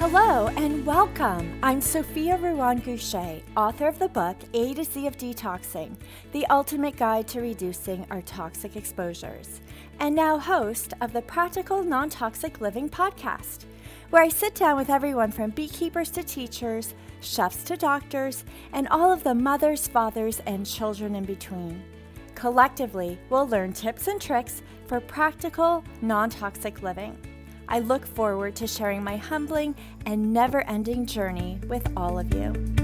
Hello and welcome. I'm Sophia Ruan Gutierrez, author of the book A to Z of Detoxing The Ultimate Guide to Reducing Our Toxic Exposures, and now host of the Practical Non Toxic Living podcast, where I sit down with everyone from beekeepers to teachers, chefs to doctors, and all of the mothers, fathers, and children in between. Collectively, we'll learn tips and tricks for practical, non toxic living. I look forward to sharing my humbling and never ending journey with all of you.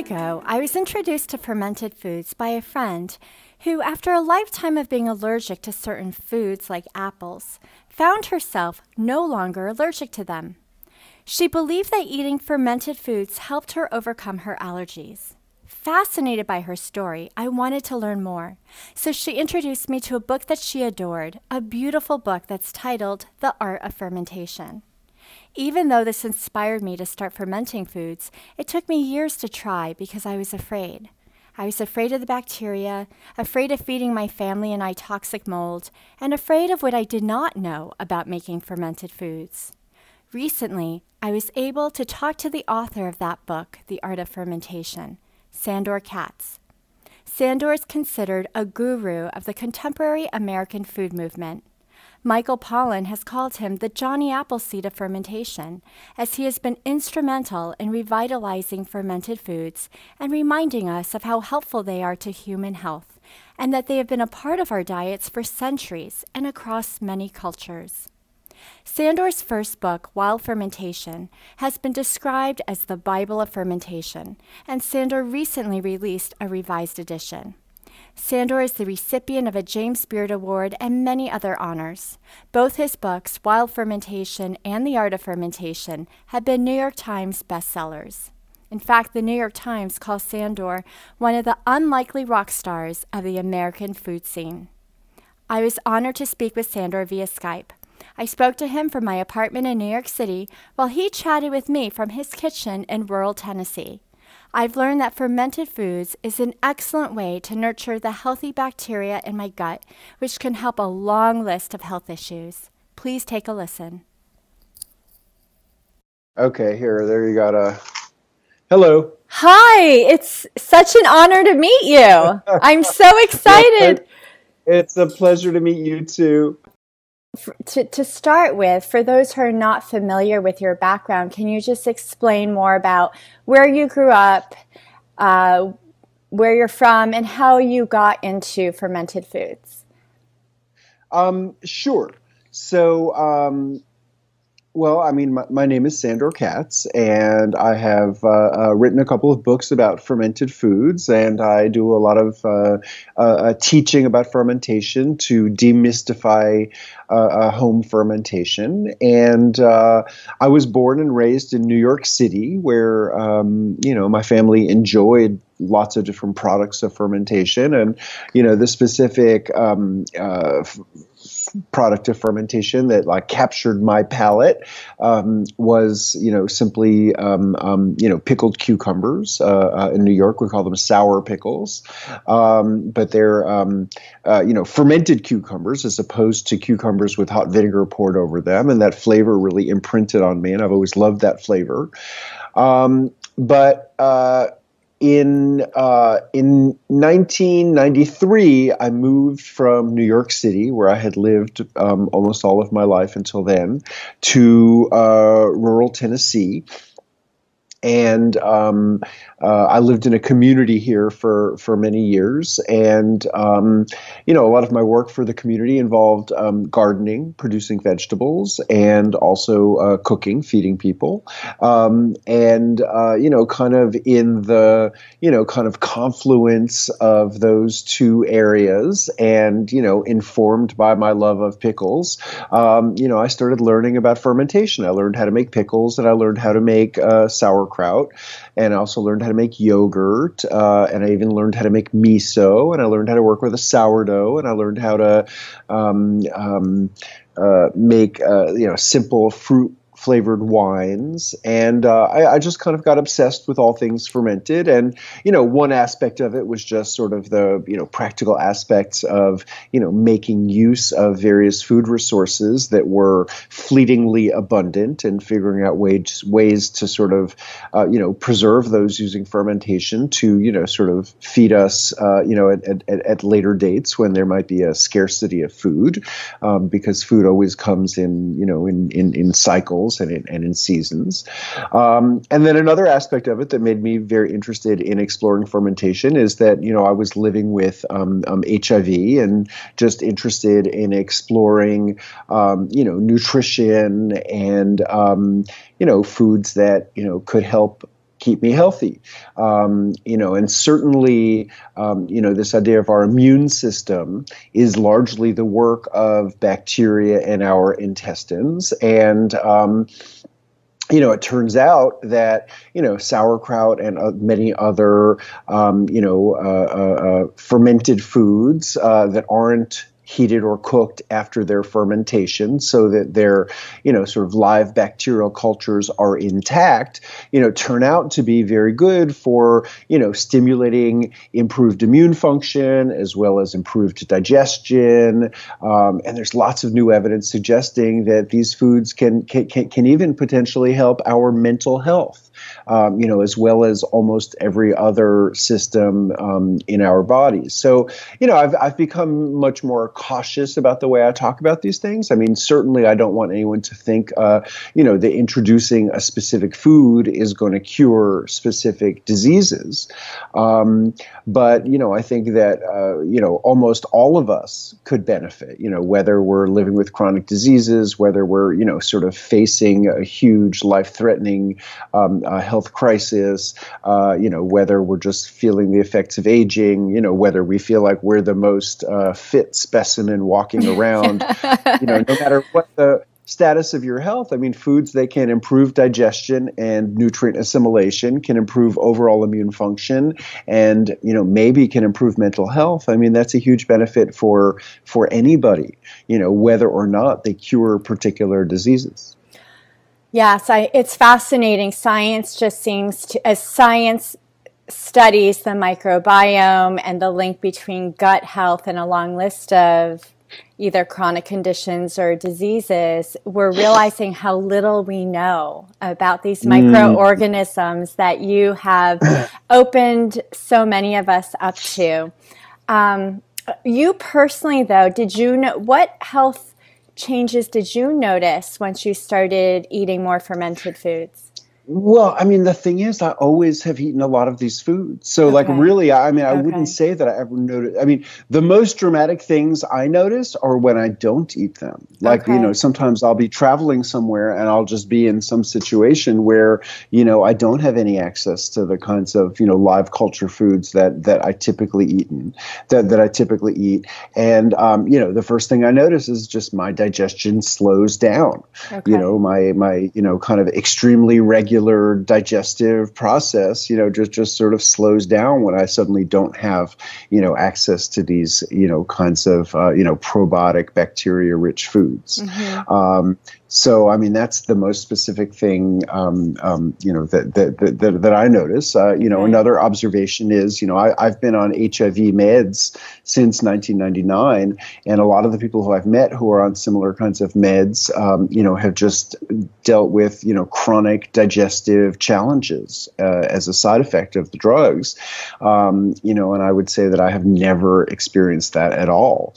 Ago, I was introduced to fermented foods by a friend who, after a lifetime of being allergic to certain foods like apples, found herself no longer allergic to them. She believed that eating fermented foods helped her overcome her allergies. Fascinated by her story, I wanted to learn more, so she introduced me to a book that she adored, a beautiful book that's titled The Art of Fermentation. Even though this inspired me to start fermenting foods, it took me years to try because I was afraid. I was afraid of the bacteria, afraid of feeding my family and I toxic mold, and afraid of what I did not know about making fermented foods. Recently, I was able to talk to the author of that book, The Art of Fermentation, Sandor Katz. Sandor is considered a guru of the contemporary American food movement. Michael Pollan has called him the Johnny Appleseed of fermentation, as he has been instrumental in revitalizing fermented foods and reminding us of how helpful they are to human health, and that they have been a part of our diets for centuries and across many cultures. Sandor's first book, Wild Fermentation, has been described as the Bible of fermentation, and Sandor recently released a revised edition. Sandor is the recipient of a James Beard Award and many other honors. Both his books, Wild Fermentation and The Art of Fermentation, have been New York Times bestsellers. In fact, the New York Times calls Sandor one of the unlikely rock stars of the American food scene. I was honored to speak with Sandor via Skype. I spoke to him from my apartment in New York City while he chatted with me from his kitchen in rural Tennessee. I've learned that fermented foods is an excellent way to nurture the healthy bacteria in my gut, which can help a long list of health issues. Please take a listen. Okay, here, there you got a. Hello. Hi, it's such an honor to meet you. I'm so excited. It's a pleasure to meet you too to, to start with, for those who are not familiar with your background, can you just explain more about where you grew up, uh, where you're from, and how you got into fermented foods? Um, sure. So, um, well, I mean, my, my, name is Sandor Katz, and I have uh, uh, written a couple of books about fermented foods, and I do a lot of uh, uh, uh teaching about fermentation to demystify uh, home fermentation. And I was born and raised in New York City, where um, you know my family enjoyed lots of different products of fermentation, and you know the specific um, product of fermentation that like captured my palate um, was you know simply um, um, you know pickled cucumbers. Uh, uh, in New York, we call them sour pickles, um, but they're um, uh, you know fermented cucumbers as opposed to cucumbers with hot vinegar poured over them, and that flavor really imprinted on me, and I've always loved that flavor. Um, but uh, in uh, in 1993, I moved from New York City, where I had lived um, almost all of my life until then, to uh, rural Tennessee and um, uh, I lived in a community here for for many years, and um, you know a lot of my work for the community involved um, gardening, producing vegetables, and also uh, cooking, feeding people, um, and uh, you know kind of in the you know kind of confluence of those two areas, and you know informed by my love of pickles, um, you know I started learning about fermentation. I learned how to make pickles, and I learned how to make uh, sour sauerkraut, and I also learned how to make yogurt, uh, and I even learned how to make miso, and I learned how to work with a sourdough, and I learned how to um, um, uh, make uh, you know simple fruit flavored wines. And uh, I, I, just kind of got obsessed with all things fermented. And, you know, one aspect of it was just sort of the, you know, practical aspects of, you know, making use of various food resources that were fleetingly abundant and figuring out ways, ways to sort of, uh, you know, preserve those using fermentation to, you know, sort of feed us, uh, you know, at, at, at, later dates when there might be a scarcity of food um, because food always comes in, you know, in, in, in cycles and in, and in seasons. Um, and then another aspect of it that made me very interested in exploring fermentation is that you know I was living with um, um, HIV and just interested in exploring um, you know nutrition and um, you know foods that you know could help keep me healthy. Um, you know, and certainly, um, you know, this idea of our immune system is largely the work of bacteria in our intestines, and um, you know, it turns out that you know sauerkraut and uh, many other um, you know uh, uh, uh fermented foods uh, that aren't heated or cooked after their fermentation so that their you know sort of live bacterial cultures are intact you know turn out to be very good for you know stimulating improved immune function as well as improved digestion. Um, and there's lots of new evidence suggesting that these foods can can, can even potentially help our mental health um, you know, as well as almost every other system um, in our bodies. So, you know, I've, I've become much more cautious about the way I talk about these things. I mean, certainly I don't want anyone to think, uh, you know, that introducing a specific food is going to cure specific diseases. Um, but, you know, I think that, uh, you know, almost all of us could benefit, you know, whether we're living with chronic diseases, whether we're, you know, sort of facing a huge life threatening um, uh, health crisis, uh, you know, whether we're just feeling the effects of aging, you know, whether we feel like we're the most uh, fit specimen walking around, you know, no matter what the status of your health. I mean, foods that can improve digestion and nutrient assimilation, can improve overall immune function, and you know maybe can improve mental health. I mean, that's a huge benefit for for anybody, you know, whether or not they cure particular diseases. Yes, I, it's fascinating. Science just seems to, as science studies the microbiome and the link between gut health and a long list of either chronic conditions or diseases, we're realizing how little we know about these mm. microorganisms that you have opened so many of us up to. Um, you personally, though, did you know what health changes did you notice once you started eating more fermented foods? Well, I mean, the thing is, I always have eaten a lot of these foods. So, okay. like, really, I mean, I okay. wouldn't say that I ever noticed. I mean, the most dramatic things I notice are when I don't eat them. Like, okay. you know, sometimes I'll be traveling somewhere and I'll just be in some situation where, you know, I don't have any access to the kinds of, you know, live culture foods that that I typically eat and that, that I typically eat. And, um, you know, the first thing I notice is just my digestion slows down. You know, my, my, you know, kind of extremely regular regular digestive process, you know, just just sort of slows down when I suddenly don't have, you know, access to these, you know, kinds of, uh, you know, probiotic, bacteria-rich foods. Mm-hmm. Um, so, I mean, that's the most specific thing, um, um, you know, that, that, that, that I notice. Uh, you know, right. another observation is, you know, I, I've been on HIV meds since 1999, and a lot of the people who I've met who are on similar kinds of meds, um, you know, have just dealt with, you know, chronic digestive challenges uh, as a side effect of the drugs. Um, you know, and I would say that I have never experienced that at all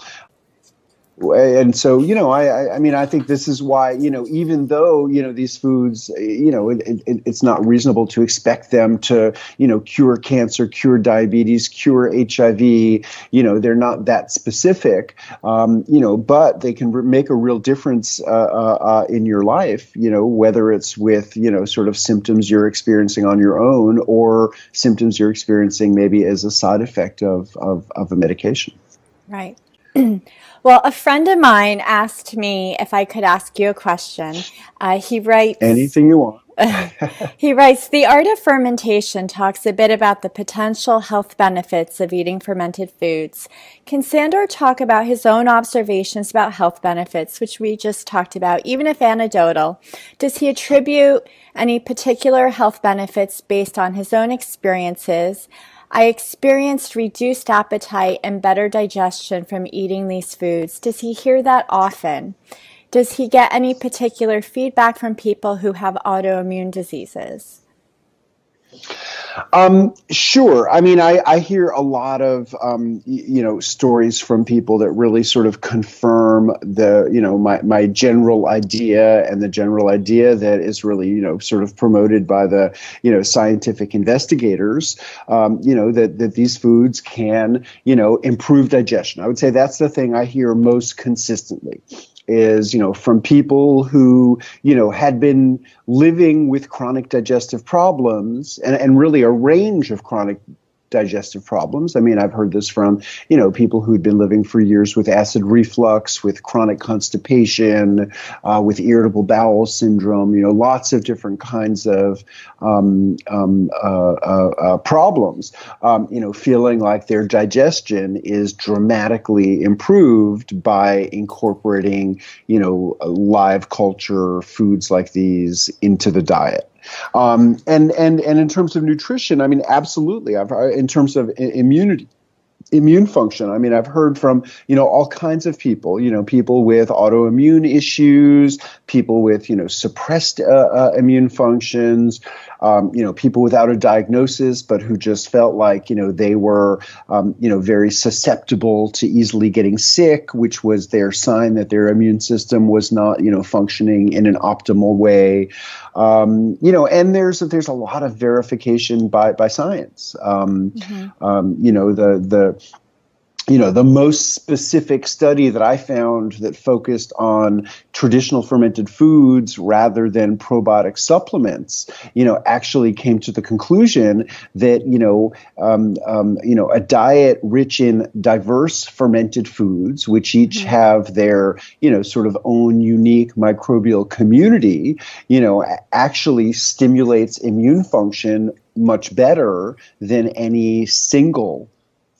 and so you know I, I mean i think this is why you know even though you know these foods you know it, it, it's not reasonable to expect them to you know cure cancer cure diabetes cure hiv you know they're not that specific um, you know but they can re- make a real difference uh, uh, uh, in your life you know whether it's with you know sort of symptoms you're experiencing on your own or symptoms you're experiencing maybe as a side effect of of, of a medication. Right well, a friend of mine asked me if I could ask you a question. Uh, he writes anything you want. he writes The art of fermentation talks a bit about the potential health benefits of eating fermented foods. Can Sandor talk about his own observations about health benefits, which we just talked about, even if anecdotal? Does he attribute any particular health benefits based on his own experiences? I experienced reduced appetite and better digestion from eating these foods. Does he hear that often? Does he get any particular feedback from people who have autoimmune diseases? Um, sure. I mean, I, I hear a lot of um, you know stories from people that really sort of confirm the you know my my general idea and the general idea that is really you know sort of promoted by the you know scientific investigators. Um, you know that that these foods can you know improve digestion. I would say that's the thing I hear most consistently is you know from people who you know had been living with chronic digestive problems and, and really a range of chronic digestive problems. I mean, I've heard this from, you know, people who'd been living for years with acid reflux, with chronic constipation, uh, with irritable bowel syndrome, you know, lots of different kinds of um, um, uh, uh, uh problems, um, you know, feeling like their digestion is dramatically improved by incorporating, you know, live culture foods like these into the diet. Um, and and and in terms of nutrition, I mean, absolutely. I've, uh, in terms of immunity, immune function. I mean, I've heard from, you know, all kinds of people, you know, people with autoimmune issues, people with, you know, suppressed uh, uh, immune functions, um, you know, people without a diagnosis, but who just felt like, you know, they were, um, you know, very susceptible to easily getting sick, which was their sign that their immune system was not, you know, functioning in an optimal way. Um, you know, and there's there's a lot of verification by by science. Um, mm-hmm. Um, you know, the the you know, the most specific study that I found that focused on traditional fermented foods rather than probiotic supplements, you know, actually came to the conclusion that, you know, um, um, you know, a diet rich in diverse fermented foods, which each mm-hmm. have their, you know, sort of own unique microbial community, you know, actually stimulates immune function much better than any single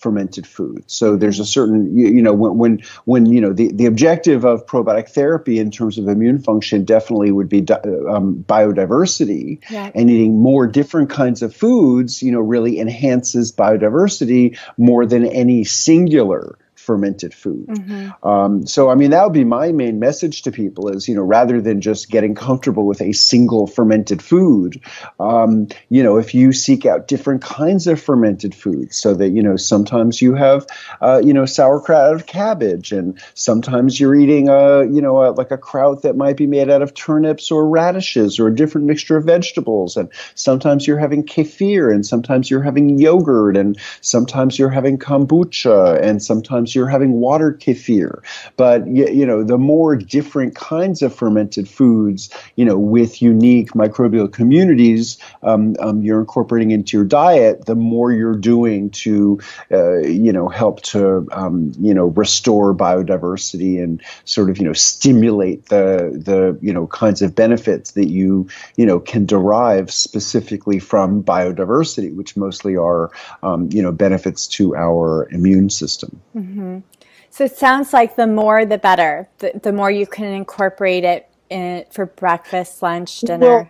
fermented food. So there's a certain you, you, know when when when you know the, the objective of probiotic therapy in terms of immune function definitely would be di- um, biodiversity yeah. and eating more different kinds of foods you know really enhances biodiversity more than any singular fermented food. Mm-hmm. Um, so, I mean, that would be my main message to people is, you know, rather than just getting comfortable with a single fermented food, um, you know, if you seek out different kinds of fermented foods so that, you know, sometimes you have, uh, you know, sauerkraut out of cabbage and sometimes you're eating a, you know, a, like a kraut that might be made out of turnips or radishes or a different mixture of vegetables. And sometimes you're having kefir and sometimes you're having yogurt and sometimes you're having kombucha and sometimes you're having water kefir. But you know, the more different kinds of fermented foods, you know, with unique microbial communities, um, um, you're incorporating into your diet, the more you're doing to, uh, you know, help to, um, you know, restore biodiversity and sort of, you know, stimulate the the you know kinds of benefits that you you know can derive specifically from biodiversity, which mostly are, um, you know, benefits to our immune system. Mm-hmm. Mm-hmm. So it sounds like the more the better. The, the more you can incorporate it in, for breakfast, lunch, dinner. Well,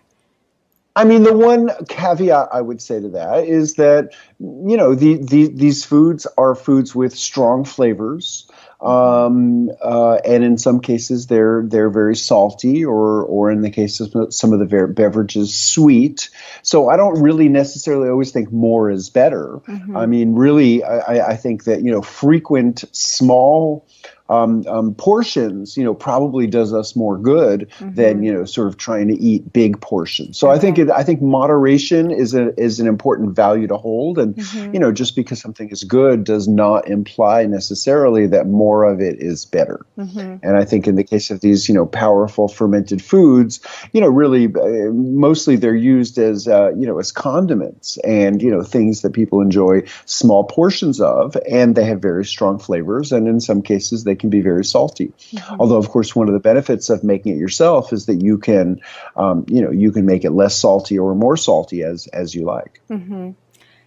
I mean, the one caveat I would say to that is that you know the, the these foods are foods with strong flavors um, uh, and in some cases they're they're very salty, or or in the case of some of the beverages, sweet. So I don't really necessarily always think more is better. Mm-hmm. I mean, really, I, I think that you know frequent small um, um, portions, you know, probably does us more good mm-hmm. than you know, sort of trying to eat big portions. So. I think it, I think moderation is a is an important value to hold, and mm-hmm. you know, just because something is good does not imply necessarily that more of it is better. Mm-hmm. And I think in the case of these, you know, powerful fermented foods, you know, really uh, mostly they're used as uh, you know as condiments and you know things that people enjoy small portions of, and they have very strong flavors, and in some cases they can be very salty. Mm-hmm. Although, of course, one of the benefits of making it yourself is that you can, um, you know, you can make it less salty or more salty as as you like. Mm-hmm.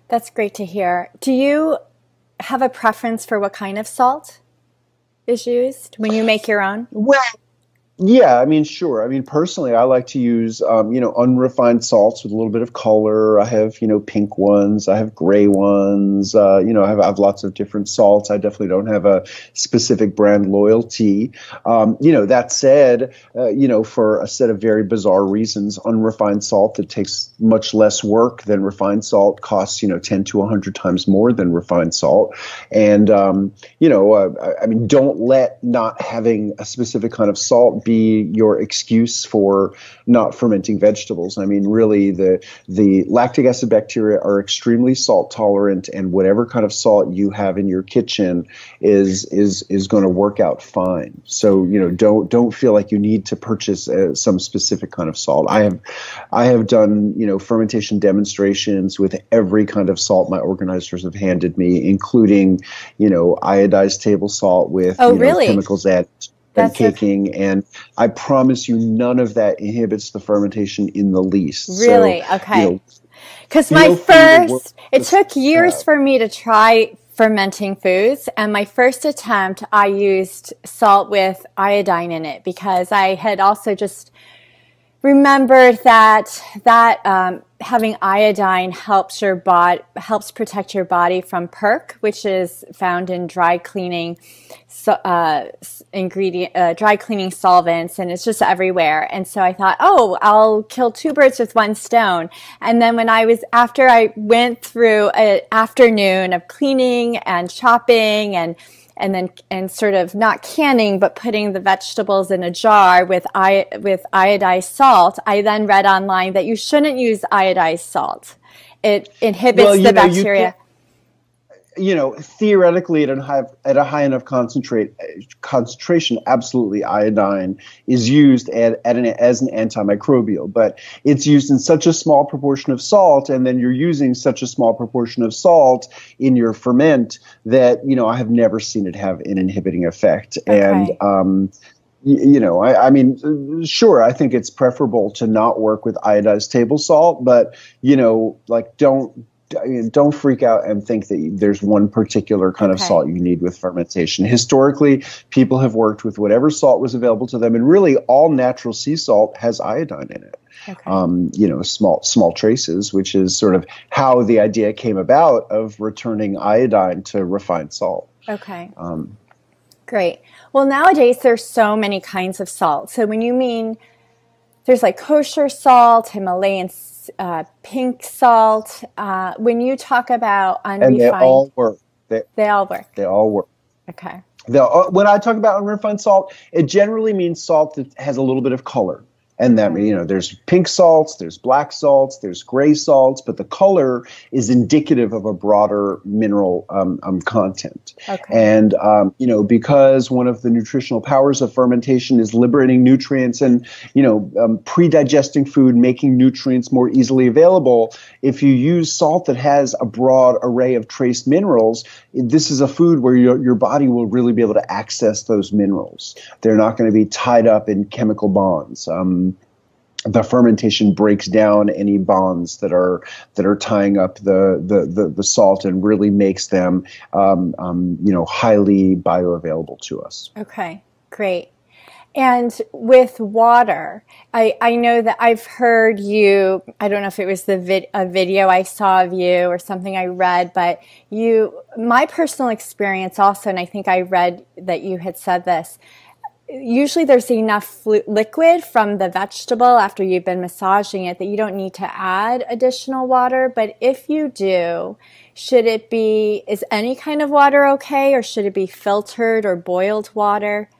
That's great to hear. Do you have a preference for what kind of salt is used when you make your own? Well, yeah, I mean, sure. I mean, personally, I like to use, um, you know, unrefined salts with a little bit of color. I have, you know, pink ones. I have gray ones. Uh, you know, I have, I have lots of different salts. I definitely don't have a specific brand loyalty. Um, you know, that said, uh, you know, for a set of very bizarre reasons, unrefined salt that takes much less work than refined salt costs, you know, 10 to 100 times more than refined salt. And, um, you know, uh, I mean, don't let not having a specific kind of salt be your excuse for not fermenting vegetables. I mean, really, the the lactic acid bacteria are extremely salt tolerant, and whatever kind of salt you have in your kitchen is is is going to work out fine. So you know, don't don't feel like you need to purchase uh, some specific kind of salt. I have I have done you know fermentation demonstrations with every kind of salt my organizers have handed me, including you know iodized table salt with oh, you know, really? chemicals added and caking, and I promise you, none of that inhibits the fermentation in the least. Really? So, okay. Because you know, my first, it took years for me to try fermenting foods. And my first attempt, I used salt with iodine in it because I had also just remembered that that um, having iodine helps your body helps protect your body from perc, which is found in dry cleaning uh, ingredient uh, dry cleaning solvents, and it's just everywhere. And so I thought, oh, I'll kill two birds with one stone. And then when I was after I went through an afternoon of cleaning and chopping and and then and sort of not canning but putting the vegetables in a jar with I, with iodized salt i then read online that you shouldn't use iodized salt. It inhibits well, the know, bacteria. you know, theoretically at a high at a high enough concentrate concentration, absolutely iodine is used at, at an, as an antimicrobial, but it's used in such a small proportion of salt, and then you're using such a small proportion of salt in your ferment that you know I have never seen it have an inhibiting effect, okay. and um, you know, I, I, mean, sure, I think it's preferable to not work with iodized table salt, but you know, like don't don't freak out and think that there's one particular kind okay. of salt you need with fermentation. Historically, people have worked with whatever salt was available to them, and really all natural sea salt has iodine in it. Okay. Um, you know, small small traces, which is sort of how the idea came about of returning iodine to refined salt. Okay. Um, Great. Well, nowadays there's so many kinds of salt. So when you mean there's like kosher salt, Himalayan uh, pink salt. Uh, when you talk about unrefined, and they all work. They, they all work. They all work. Okay. The, uh, when I talk about unrefined salt, it generally means salt that has a little bit of color and that you know there's pink salts there's black salts there's gray salts but the color is indicative of a broader mineral um, um, content okay. and um, you know because one of the nutritional powers of fermentation is liberating nutrients and you know um, pre-digesting food making nutrients more easily available if you use salt that has a broad array of trace minerals this is a food where your, your body will really be able to access those minerals they're not going to be tied up in chemical bonds um, the fermentation breaks down any bonds that are that are tying up the the the, the salt and really makes them um, um, you know highly bioavailable to us. Okay, great. And with water, I, I know that I've heard you, I don't know if it was the vid, a video I saw of you or something I read, but you, my personal experience also, and I think I read that you had said this, usually there's enough liquid from the vegetable after you've been massaging it that you don't need to add additional water. But if you do, should it be, is any kind of water okay or should it be filtered or boiled water?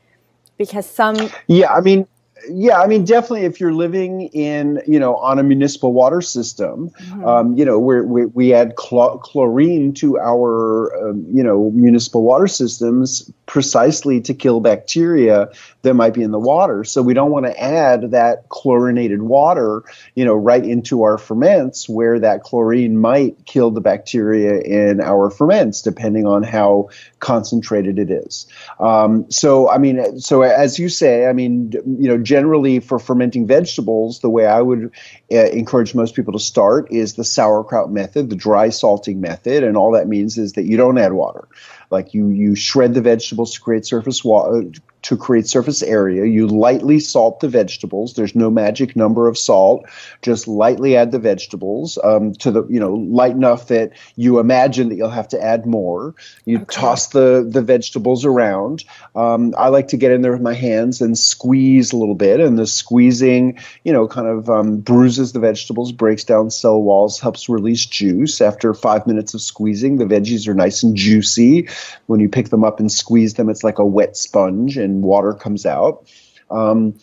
Because some. Yeah, I mean, yeah, I mean, definitely, if you're living in, you know, on a municipal water system, mm-hmm. um, you know, where we, we add cl- chlorine to our, um, you know, municipal water systems precisely to kill bacteria that might be in the water. So we don't want to add that chlorinated water, you know, right into our ferments where that chlorine might kill the bacteria in our ferments, depending on how concentrated it is. Um, so, I mean, so as you say, I mean, you know, generally for fermenting vegetables, the way I would uh, encourage most people to start is the sauerkraut method, the dry salting method, and all that means is that you don't add water. Like you, you shred the vegetables to create surface water, to create surface area. You lightly salt the vegetables. There's no magic number of salt. Just lightly add the vegetables um, to the, you know, light enough that you imagine that you'll have to add more. You okay. toss the, the vegetables around. Um, I like to get in there with my hands and squeeze a little bit. And the squeezing, you know, kind of um, bruises the vegetables, breaks down cell walls, helps release juice. After five minutes of squeezing, the veggies are nice and juicy. When you pick them up and squeeze them, it's like a wet sponge. And water comes out. Um,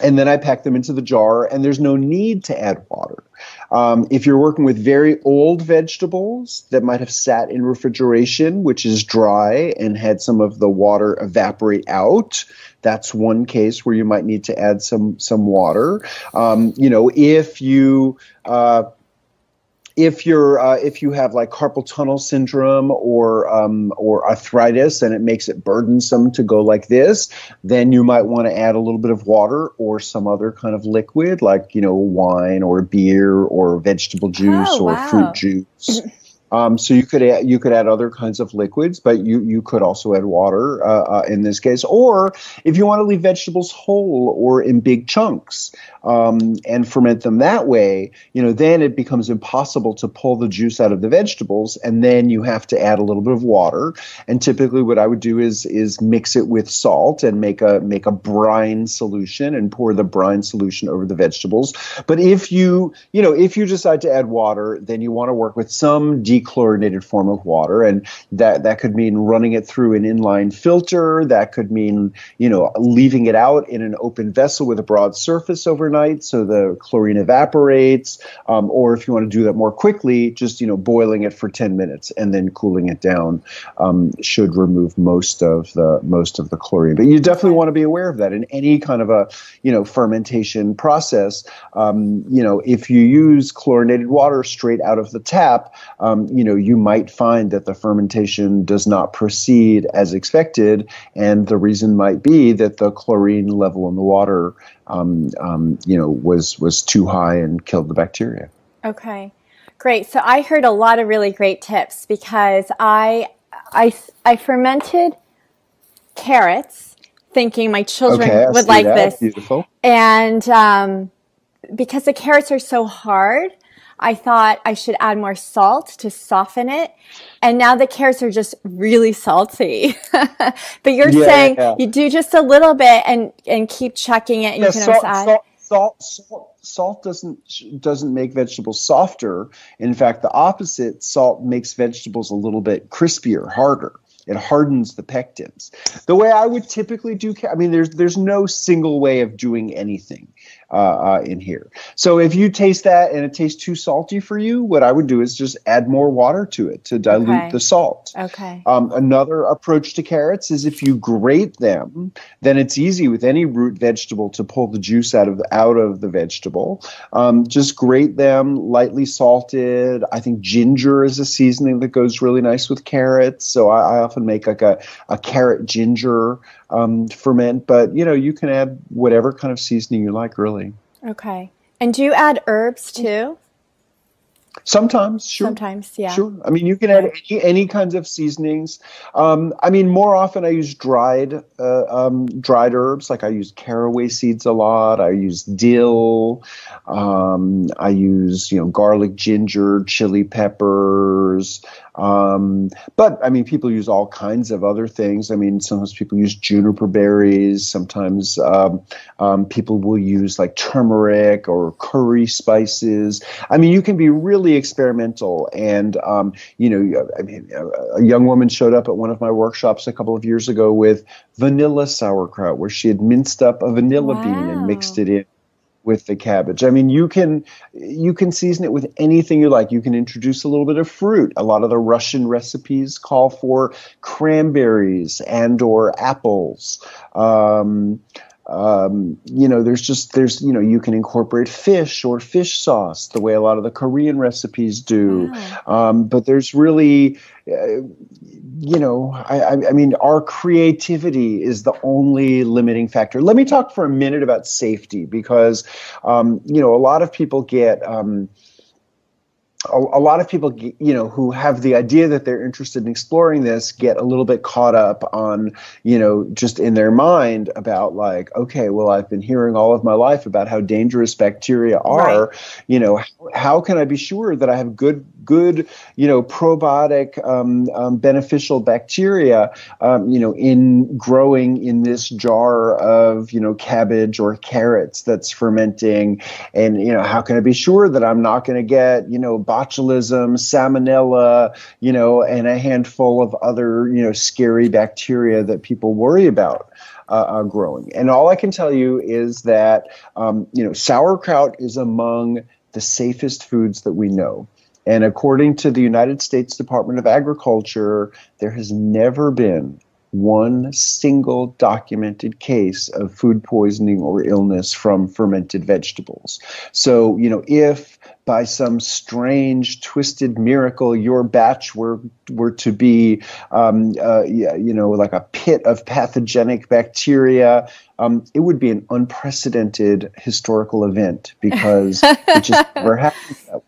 and then I pack them into the jar, and there's no need to add water. Um, if you're working with very old vegetables that might have sat in refrigeration, which is dry and had some of the water evaporate out, that's one case where you might need to add some some water. Um, you know, if you uh, if you're uh, if you have like carpal tunnel syndrome or um, or arthritis and it makes it burdensome to go like this, then you might want to add a little bit of water or some other kind of liquid like you know wine or beer or vegetable juice oh, or wow. fruit juice. Um, so you could add, you could add other kinds of liquids, but you you could also add water uh, uh, in this case. Or if you want to leave vegetables whole or in big chunks um, and ferment them that way, you know, then it becomes impossible to pull the juice out of the vegetables, and then you have to add a little bit of water. And typically, what I would do is is mix it with salt and make a make a brine solution and pour the brine solution over the vegetables. But if you you know if you decide to add water, then you want to work with some dechlorinated form of water, and that that could mean running it through an inline filter. That could mean you know leaving it out in an open vessel with a broad surface overnight, so the chlorine evaporates. Um, or if you want to do that more quickly, just you know boiling it for 10 minutes and then cooling it down um, should remove most of the most of the chlorine. But you definitely want to be aware of that in any kind of a you know fermentation process. Um, you know if you use chlorinated water straight out of the tap, um, you know, you might find that the fermentation does not proceed as expected, and the reason might be that the chlorine level in the water, um, um, you know, was was too high and killed the bacteria. Okay, great. So I heard a lot of really great tips because I I I fermented carrots, thinking my children okay, would like that. this. Beautiful. And um, because the carrots are so hard, I thought I should add more salt to soften it. And now the carrots are just really salty. but you're yeah, saying yeah. you do just a little bit and, and keep checking it. And yeah, you can salt, add. Salt, salt, salt, salt doesn't doesn't make vegetables softer. In fact, the opposite. Salt makes vegetables a little bit crispier, harder. It hardens the pectins. The way I would typically do, I mean, there's there's no single way of doing anything uh, uh, in here. So if you taste that and it tastes too salty for you, what I would do is just add more water to it to dilute okay. the salt. Okay. Um, another approach to carrots is if you grate them, then it's easy with any root vegetable to pull the juice out of the, out of the vegetable. Um, just grate them, lightly salted. I think ginger is a seasoning that goes really nice with carrots. So I, I often make like a, a carrot ginger um, ferment, but you know you can add whatever kind of seasoning you like. Really. Okay. And do you add herbs too? Sometimes, sure. Sometimes, yeah. Sure. I mean, you can add any, any kinds of seasonings. Um, I mean, more often I use dried uh, um, dried herbs. Like I use caraway seeds a lot. I use dill. Um, I use you know garlic, ginger, chili peppers. Um, but I mean, people use all kinds of other things. I mean, sometimes people use juniper berries. Sometimes um, um, people will use like turmeric or curry spices. I mean, you can be really experimental. And um, you know, I mean, a young woman showed up at one of my workshops a couple of years ago with vanilla sauerkraut, where she had minced up a vanilla wow. bean and mixed it in with the cabbage. I mean, you can you can season it with anything you like. You can introduce a little bit of fruit. A lot of the Russian recipes call for cranberries and or apples. Um, um, you know, there's just there's you know you can incorporate fish or fish sauce the way a lot of the Korean recipes do, wow. um, but there's really, uh, you know, I, I mean, our creativity is the only limiting factor. Let me talk for a minute about safety because, um, you know, a lot of people get. A, a, lot of people, you know, who have the idea that they're interested in exploring this get a little bit caught up on, you know, just in their mind about like, okay, well, I've been hearing all of my life about how dangerous bacteria are. Right. You know, how, how, can I be sure that I have good, good, you know, probiotic, um, um, beneficial bacteria, um, you know, in growing in this jar of, you know, cabbage or carrots that's fermenting, and you know, how can I be sure that I'm not going to get, you know botulism, salmonella, you know, and a handful of other, you know, scary bacteria that people worry about. Uh, uh, growing. And all I can tell you is that um, you know sauerkraut is among the safest foods that we know. And according to the United States Department of Agriculture, there has never been one single documented case of food poisoning or illness from fermented vegetables. So, you know, if by some strange, twisted miracle your batch were were to be, um, uh, you know, like a pit of pathogenic bacteria, um, it would be an unprecedented historical event because it just never happened.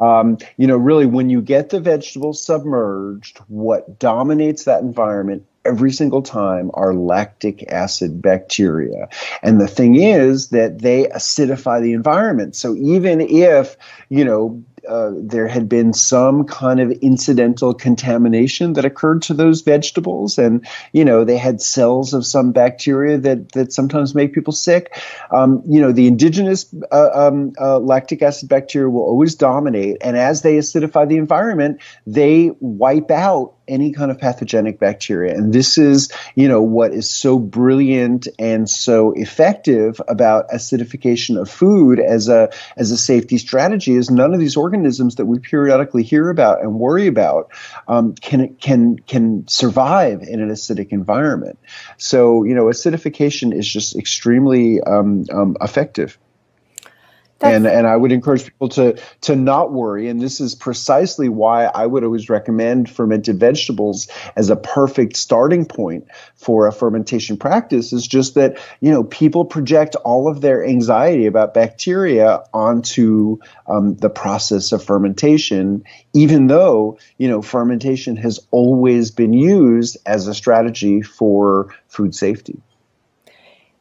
Um, you know, really, when you get the vegetables submerged, what dominates that environment every single time are lactic acid bacteria. And the thing is that they acidify the environment. So even if, you know, uh, there had been some kind of incidental contamination that occurred to those vegetables, and you know they had cells of some bacteria that that sometimes make people sick. Um, you know the indigenous uh, um, uh, lactic acid bacteria will always dominate, and as they acidify the environment, they wipe out any kind of pathogenic bacteria. And this is, you know, what is so brilliant and so effective about acidification of food as a as a safety strategy is none of these organisms that we periodically hear about and worry about um, can can can survive in an acidic environment. So, you know, acidification is just extremely um, um, effective. And and I would encourage people to to not worry. And this is precisely why I would always recommend fermented vegetables as a perfect starting point for a fermentation practice. Is just that you know people project all of their anxiety about bacteria onto um, the process of fermentation, even though you know fermentation has always been used as a strategy for food safety.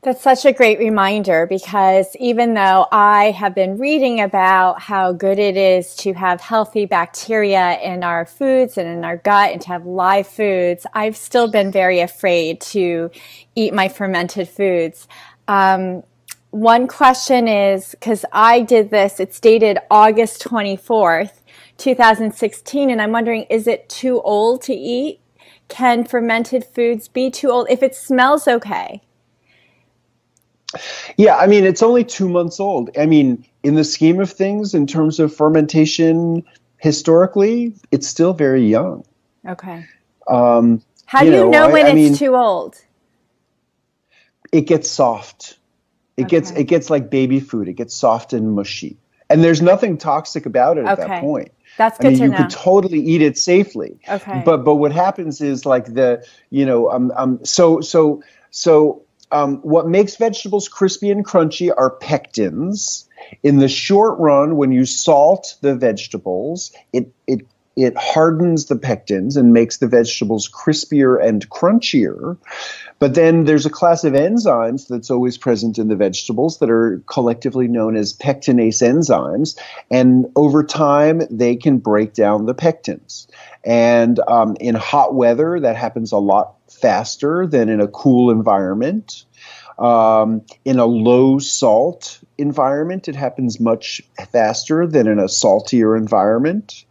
That's such a great reminder because even though I have been reading about how good it is to have healthy bacteria in our foods and in our gut and to have live foods, I've still been very afraid to eat my fermented foods. Um, one question is because I did this, it's dated August 24th, 2016, and I'm wondering is it too old to eat? Can fermented foods be too old if it smells okay? Yeah, I mean, it's only two months old. I mean, in the scheme of things, in terms of fermentation historically, it's still very young. Okay. Um, How do you know, know when I, I it's mean, too old? It gets soft. It okay. gets it gets like baby food. It gets soft and mushy, and there's nothing toxic about it at okay. that point. That's good I mean, to you know. could totally eat it safely. Okay. But but what happens is like the you know um um so so so um, what makes vegetables crispy and crunchy are pectins. In the short run, when you salt the vegetables, it it it hardens the pectins and makes the vegetables crispier and crunchier. But then there's a class of enzymes that's always present in the vegetables that are collectively known as pectinase enzymes. And over time, they can break down the pectins. And um, in hot weather, that happens a lot faster than in a cool environment. Um, in a low salt environment, it happens much faster than in a saltier environment.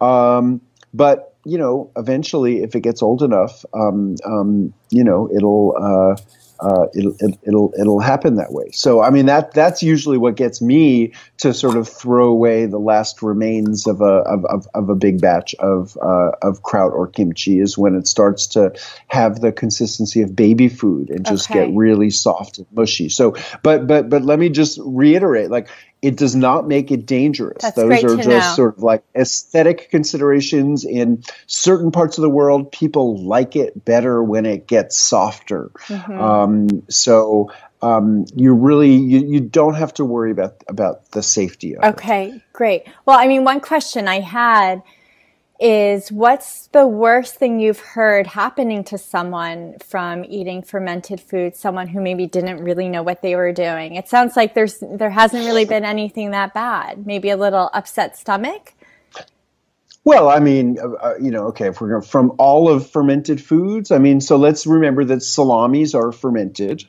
Um, but you know, eventually, if it gets old enough, um, um, you know, it'll. Uh, uh, it'll, it'll it'll happen that way. So I mean that that's usually what gets me to sort of throw away the last remains of a of, of, of a big batch of uh, of kraut or kimchi is when it starts to have the consistency of baby food and just okay. get really soft and mushy. So but but but let me just reiterate like it does not make it dangerous. That's Those are just know. sort of like aesthetic considerations in certain parts of the world. People like it better when it gets softer. Mm-hmm. Um, so um, you really you, you don't have to worry about about the safety of okay, it. Okay, great. Well, I mean, one question I had is what's the worst thing you've heard happening to someone from eating fermented food someone who maybe didn't really know what they were doing it sounds like there's there hasn't really been anything that bad maybe a little upset stomach well, I mean, uh, uh you know, okay, if we're going from all of fermented foods, I mean, so let's remember that salamis are fermented.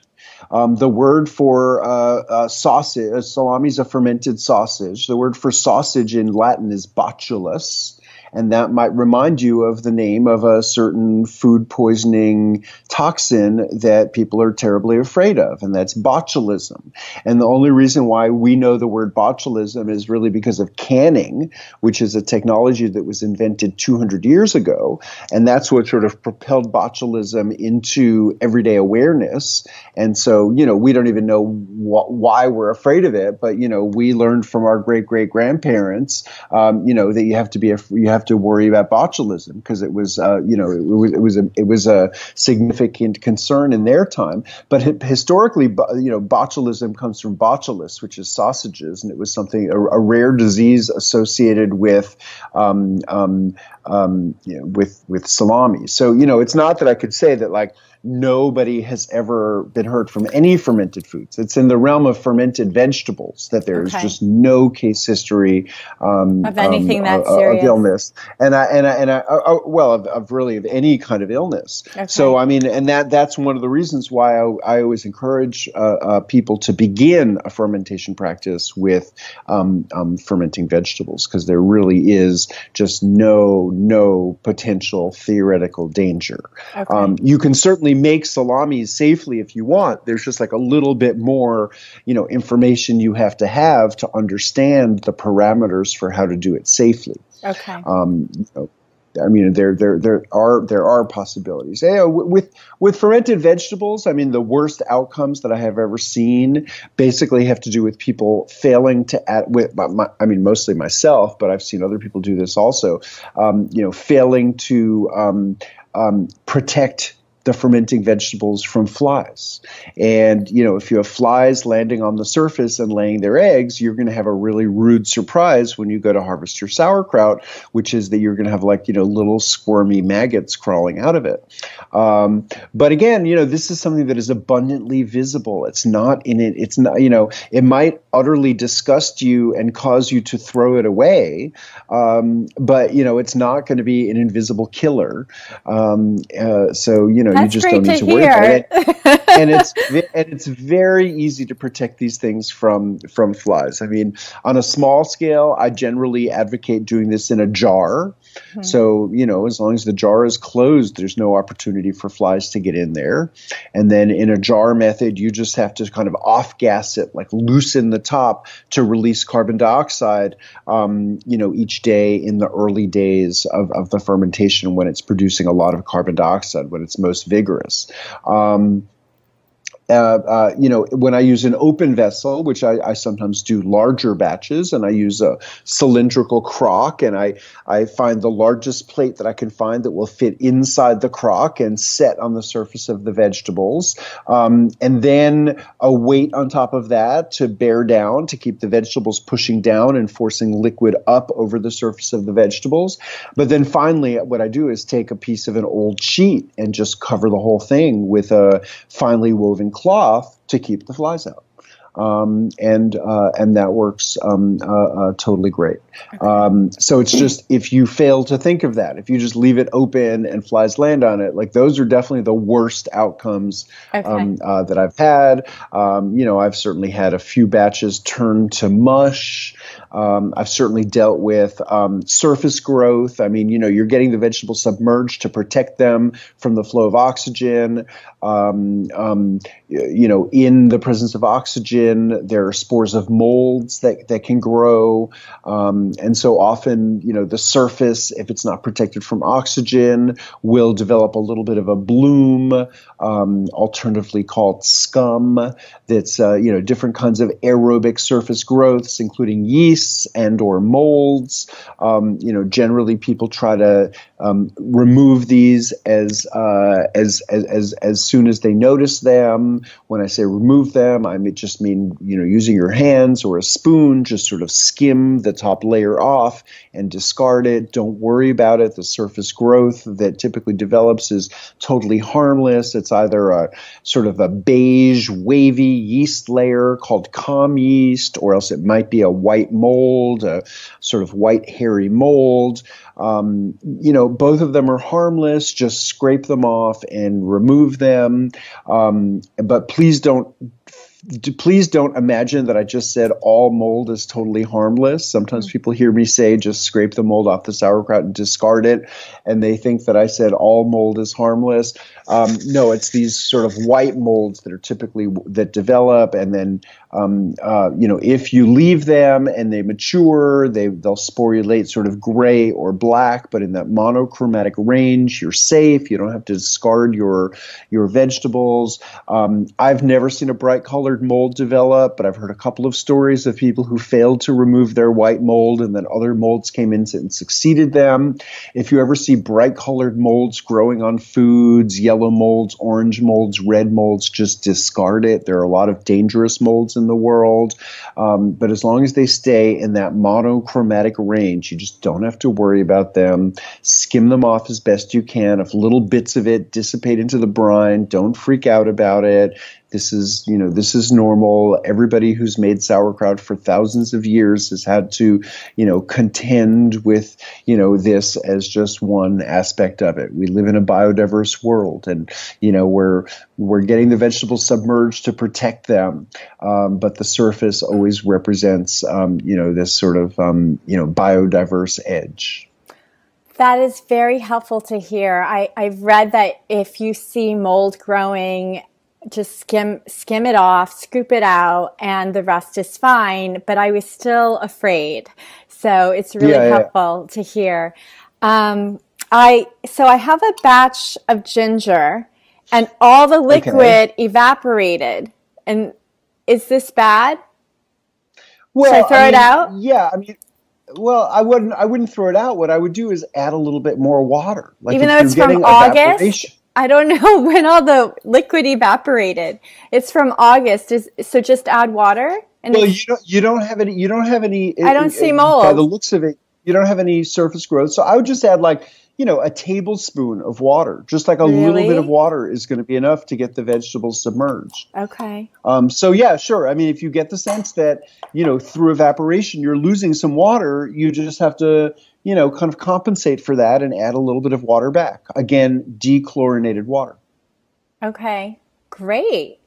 Um, the word for uh, uh, sausage, salami is a fermented sausage. The word for sausage in Latin is botulus and that might remind you of the name of a certain food poisoning toxin that people are terribly afraid of, and that's botulism. And the only reason why we know the word botulism is really because of canning, which is a technology that was invented 200 years ago, and that's what sort of propelled botulism into everyday awareness. And so, you know, we don't even know wh- why we're afraid of it, but you know, we learned from our great great grandparents, um, you know, that you have to be a, you have have to worry about botulism because it was, uh, you know, it, was it was a it was a significant concern in their time. But historically, you know, botulism comes from botulus, which is sausages, and it was something a, a rare disease associated with. Um, um, um, you know, with with salami. So you know, it's not that I could say that like nobody has ever been hurt from any fermented foods. It's in the realm of fermented vegetables that there's okay. just no case history um, of anything um, that's uh, serious. of illness, and I and I and I uh, uh, well of, of, really of any kind of illness. Okay. So I mean, and that that's one of the reasons why I, I always encourage uh, uh people to begin a fermentation practice with um, um fermenting vegetables because there really is just no no potential theoretical danger. Okay. Um, you can certainly make salamis safely if you want. There's just like a little bit more, you know, information you have to have to understand the parameters for how to do it safely. Okay. Um, you know, I mean, there there there are there are possibilities. Yeah, with with fermented vegetables, I mean, the worst outcomes that I have ever seen basically have to do with people failing to add. With my, I mean, mostly myself, but I've seen other people do this also. Um, you know, failing to um, um, protect the fermenting vegetables from flies. And, you know, if you have flies landing on the surface and laying their eggs, you're going to have a really rude surprise when you go to harvest your sauerkraut, which is that you're going to have like, you know, little squirmy maggots crawling out of it. Um, but again, you know, this is something that is abundantly visible. It's not in it, it's not, you know, it might utterly disgust you and cause you to throw it away. Um, but, you know, it's not going to be an invisible killer. Um, uh, so, you know, know, That's you just don't need to, to worry about it. and it's and it's very easy to protect these things from from flies. I mean, on a small scale, I generally advocate doing this in a jar. Mm-hmm. So, you know, as long as the jar is closed, there's no opportunity for flies to get in there. And then in a jar method, you just have to kind of off gas it, like loosen the top to release carbon dioxide, um, you know, each day in the early days of, of the fermentation when it's producing a lot of carbon dioxide, when it's most vigorous. Um, uh, uh, you know, when I use an open vessel, which I, I, sometimes do larger batches, and I use a cylindrical crock, and I, I find the largest plate that I can find that will fit inside the crock and set on the surface of the vegetables. Um, and then a weight on top of that to bear down to keep the vegetables pushing down and forcing liquid up over the surface of the vegetables. But then finally, what I do is take a piece of an old sheet and just cover the whole thing with a finely woven cloth to keep the flies out. Um, and uh, and that works um, uh, uh, totally great. Um, so it's just if you fail to think of that, if you just leave it open and flies land on it, like those are definitely the worst outcomes okay. Um, uh, that I've had. Um, you know, I've certainly had a few batches turn to mush. Um, I've certainly dealt with um, surface growth. I mean, you know, you're getting the vegetables submerged to protect them from the flow of oxygen. Um, um you know, in the presence of oxygen, there are spores of molds that, that can grow. Um, and so often, you know, the surface, if it's not protected from oxygen, will develop a little bit of a bloom, um, alternatively called scum. That's, uh, you know, different kinds of aerobic surface growths, including yeasts and or molds. Um, you know, generally people try to um, remove these as, uh, as, as, as, as soon as they notice them. When I say remove them, I just mean, you know, using your hands or a spoon, just sort of skim the top layer off and discard it. Don't worry about it. The surface growth that typically develops is totally harmless. It's either a sort of a beige, wavy yeast layer called kahm yeast, or else it might be a white mold, a sort of white hairy mold. Um, you know, both of them are harmless. Just scrape them off and remove them. Um, but please don't please don't imagine that I just said all mold is totally harmless. Sometimes mm-hmm. people hear me say just scrape the mold off the sauerkraut and discard it, and they think that I said all mold is harmless. Um, no, it's these sort of white molds that are typically that develop, and then um, uh, you know if you leave them and they mature, they they'll sporulate sort of gray or black, but in that monochromatic range, you're safe. You don't have to discard your your vegetables. Um, I've never seen a bright color colored mold develop, but I've heard a couple of stories of people who failed to remove their white mold and then other molds came in and succeeded them. If you ever see bright colored molds growing on foods, yellow molds, orange molds, red molds, just discard it. There are a lot of dangerous molds in the world, um, but as long as they stay in that monochromatic range, you just don't have to worry about them. Skim them off as best you can. If little bits of it dissipate into the brine, don't freak out about it. This is, you know, this is normal. Everybody who's made sauerkraut for thousands of years has had to, you know, contend with, you know, this as just one aspect of it. We live in a biodiverse world, and you know, we're we're getting the vegetables submerged to protect them, um, but the surface always represents, um, you know, this sort of, um, you know, biodiverse edge. That is very helpful to hear. I, I've read that if you see mold growing just skim skim it off, scoop it out, and the rest is fine. But I was still afraid, so it's really yeah, helpful yeah. to hear. Um, I so I have a batch of ginger, and all the liquid okay. evaporated. And is this bad? Well, Should I throw I mean, it out? Yeah, I mean. Well, I wouldn't. I wouldn't throw it out. What I would do is add a little bit more water. Like Even though it's from August. I don't know when all the liquid evaporated. It's from August. Is so just add water. And well, you don't. You don't have any. You don't have any. I don't see mold. By the looks of it, you don't have any surface growth. So I would just add like you know a tablespoon of water. Just like a really? little bit of water is going to be enough to get the vegetables submerged. Okay. Um. So yeah, sure. I mean, if you get the sense that you know through evaporation you're losing some water, you just have to you know, kind of compensate for that and add a little bit of water back. Again, dechlorinated water. Okay, great.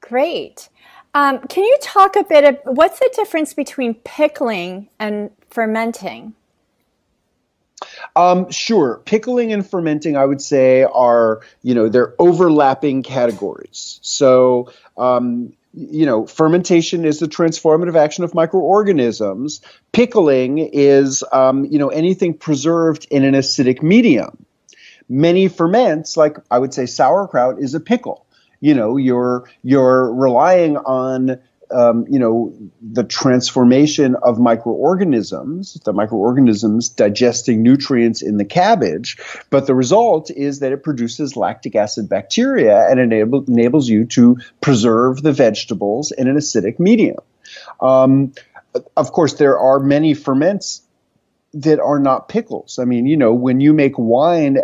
Great. Um, can you talk a bit of what's the difference between pickling and fermenting? Um, sure. Pickling and fermenting, I would say, are, you know, they're overlapping categories. So, um, you know, fermentation is the transformative action of microorganisms. Pickling is, um, you know, anything preserved in an acidic medium. Many ferments, like I would say sauerkraut, is a pickle. you know you're you're relying on um, you know, the transformation of microorganisms, the microorganisms digesting nutrients in the cabbage, but the result is that it produces lactic acid bacteria and enable, enables you to preserve the vegetables in an acidic medium. Um, of course, there are many ferments that are not pickles. I mean, you know, when you make wine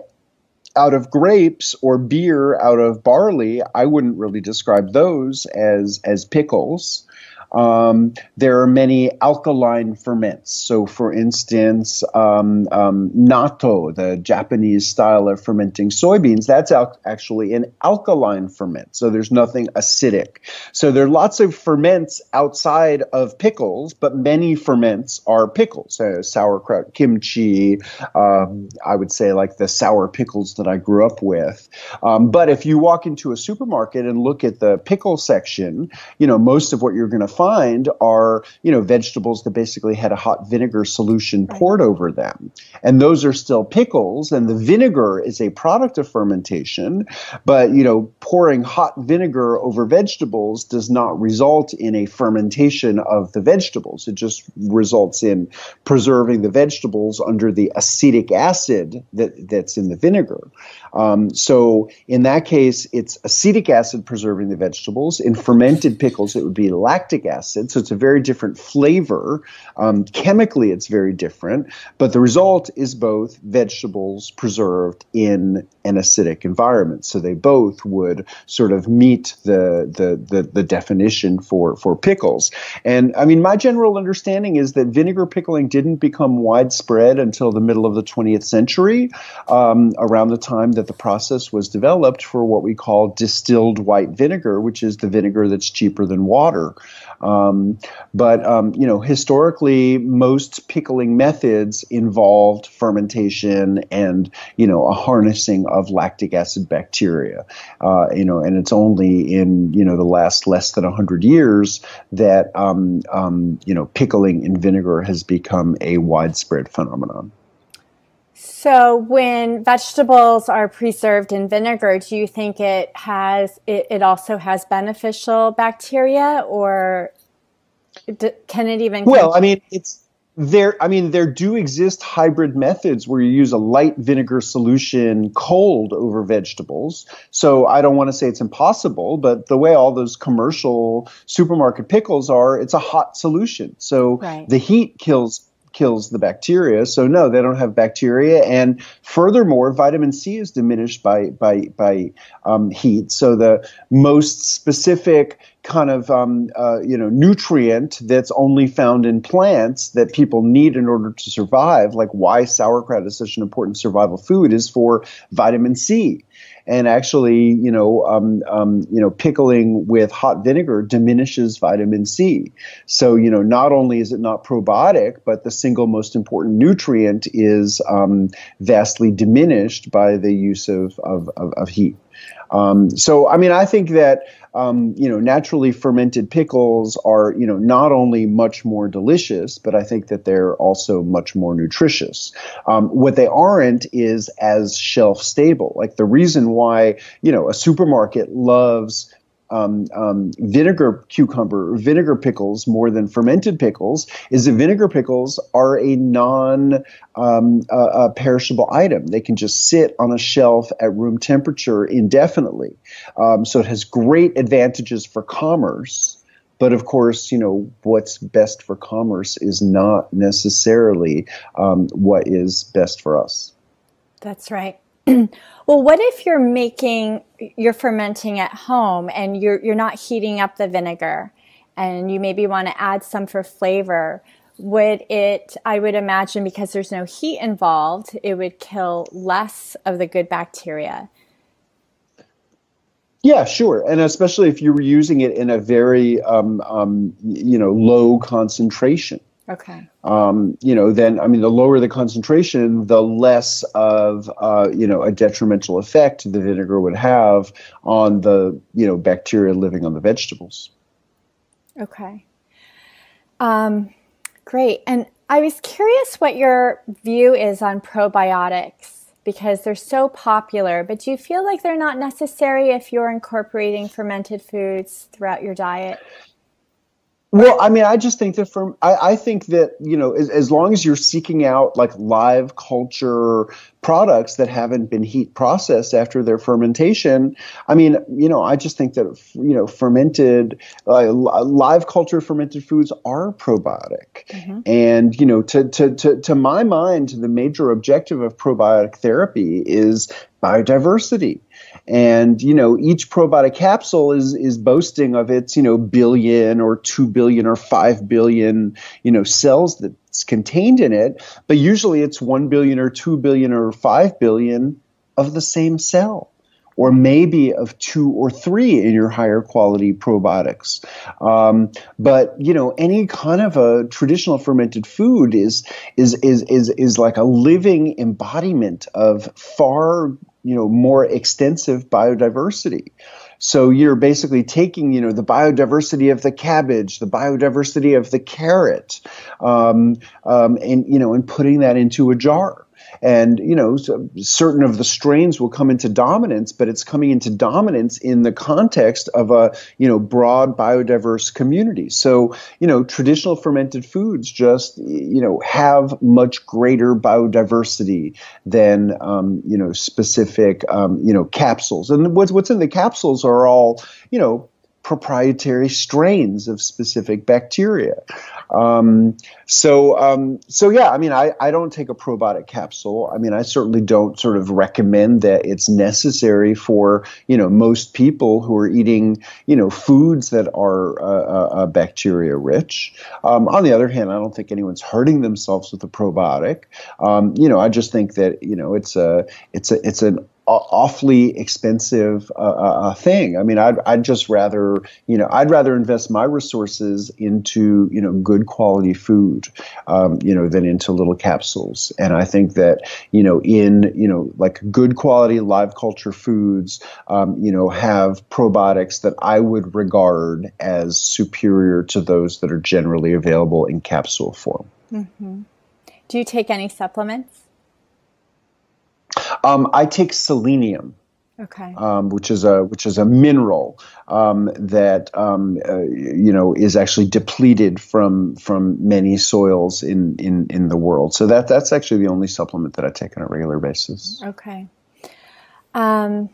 out of grapes or beer out of barley, I wouldn't really describe those as as pickles. Um, there are many alkaline ferments. So, for instance, um, um, natto, the Japanese style of fermenting soybeans, that's al- actually an alkaline ferment. So, there's nothing acidic. So, there are lots of ferments outside of pickles, but many ferments are pickles. Uh, sauerkraut, kimchi, um, I would say like the sour pickles that I grew up with. Um, but if you walk into a supermarket and look at the pickle section, you know, most of what you're going to find are you know vegetables that basically had a hot vinegar solution poured over them, and those are still pickles. And the vinegar is a product of fermentation, but you know pouring hot vinegar over vegetables does not result in a fermentation of the vegetables. It just results in preserving the vegetables under the acetic acid that, that's in the vinegar. Um, so in that case, it's acetic acid preserving the vegetables. In fermented pickles, it would be lactic acid. So it's a very different flavor. Um, chemically, it's very different, but the result is both vegetables preserved in an acidic environment. So they both would sort of meet the the the, the definition for for pickles. And I mean, my general understanding is that vinegar pickling didn't become widespread until the middle of the 20th century, um, around the time that the process was developed for what we call distilled white vinegar, which is the vinegar that's cheaper than water. Um, but um, you know, historically, most pickling methods involved fermentation and you know a harnessing of lactic acid bacteria. Uh, you know, and it's only in you know the last less than hundred years that um, um, you know pickling in vinegar has become a widespread phenomenon. So, when vegetables are preserved in vinegar, do you think it has it, it also has beneficial bacteria, or can it even? Well, I mean, it's there. I mean, there do exist hybrid methods where you use a light vinegar solution cold over vegetables. So I don't want to say it's impossible, but the way all those commercial supermarket pickles are, it's a hot solution. So right. the heat kills kills the bacteria. So no, they don't have bacteria. And furthermore, vitamin C is diminished by by by um, heat. So the most specific kind of um, uh, you know nutrient that's only found in plants that people need in order to survive, like why sauerkraut is such an important survival food, is for vitamin C and actually, you know, um, um, you know, pickling with hot vinegar diminishes vitamin C. So, you know, not only is it not probiotic, but the single most important nutrient is um, vastly diminished by the use of of, of, of heat. Um, so, I mean, I think that um, you know naturally fermented pickles are you know not only much more delicious, but I think that they're also much more nutritious. Um, what they aren't is as shelf stable. Like the reason why you know a supermarket loves um, um, vinegar cucumber, vinegar pickles more than fermented pickles is that vinegar pickles are a non um, uh, perishable item. They can just sit on a shelf at room temperature indefinitely. Um, so it has great advantages for commerce. But of course, you know, what's best for commerce is not necessarily um, what is best for us. That's right. well, what if you're making, you're fermenting at home and you're, you're not heating up the vinegar and you maybe want to add some for flavor? Would it, I would imagine because there's no heat involved, it would kill less of the good bacteria. Yeah, sure, and especially if you were using it in a very, um, um, you know, low concentration. Okay. Um, you know, then I mean, the lower the concentration, the less of uh, you know a detrimental effect the vinegar would have on the you know bacteria living on the vegetables. Okay. Um, great. And I was curious what your view is on probiotics because they're so popular, but do you feel like they're not necessary if you're incorporating fermented foods throughout your diet? Well, I mean, I just think that from I, I think that you know, as, as long as you're seeking out like live culture products that haven't been heat processed after their fermentation, I mean, you know, I just think that you know, fermented uh, live culture fermented foods are probiotic, mm-hmm. and you know, to, to to to my mind, the major objective of probiotic therapy is biodiversity and you know each probiotic capsule is is boasting of its you know billion or 2 billion or 5 billion you know cells that's contained in it but usually it's 1 billion or 2 billion or 5 billion of the same cell or maybe of two or three in your higher quality probiotics. Um, but you know, any kind of a traditional fermented food is is is is is like a living embodiment of far you know more extensive biodiversity. So you're basically taking, you know, the biodiversity of the cabbage, the biodiversity of the carrot, um, um, and you know, and putting that into a jar and you know certain of the strains will come into dominance but it's coming into dominance in the context of a you know broad biodiverse community so you know traditional fermented foods just you know have much greater biodiversity than um, you know specific um, you know capsules and what's what's in the capsules are all you know proprietary strains of specific bacteria. Um, so, um, so yeah, I mean, I, I don't take a probiotic capsule. I mean, I certainly don't sort of recommend that it's necessary for, you know, most people who are eating, you know, foods that are uh, uh, uh bacteria rich. Um, on the other hand, I don't think anyone's hurting themselves with a probiotic. Um, you know, I just think that, you know, it's a, it's a, it's an awfully expensive uh, uh, uh, thing. I mean, I'd, I'd just rather, you know, I'd rather invest my resources into, you know, good quality food, um, you know, than into little capsules. And I think that, you know, in, you know, like good quality live culture foods, um, you know, have probiotics that I would regard as superior to those that are generally available in capsule form. Mm-hmm. Do you take any supplements? Um, I take selenium. Okay. Um, which is a which is a mineral um, that um, uh, you know is actually depleted from from many soils in, in in the world. So that that's actually the only supplement that I take on a regular basis. Okay. Um,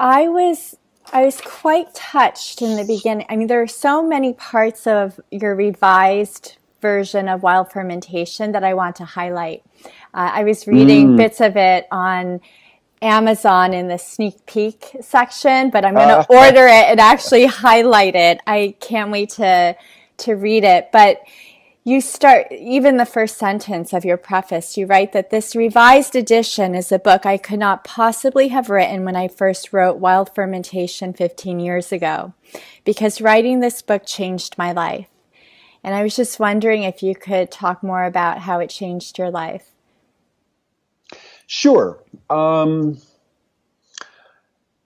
I was I was quite touched in the beginning. I mean, there are so many parts of your revised version of wild fermentation that I want to highlight. Uh, I was reading mm. bits of it on Amazon in the sneak peek section, but I'm going to uh. order it and actually highlight it. I can't wait to to read it. But you start even the first sentence of your preface. You write that this revised edition is a book I could not possibly have written when I first wrote Wild Fermentation 15 years ago, because writing this book changed my life. And I was just wondering if you could talk more about how it changed your life. Sure. Um,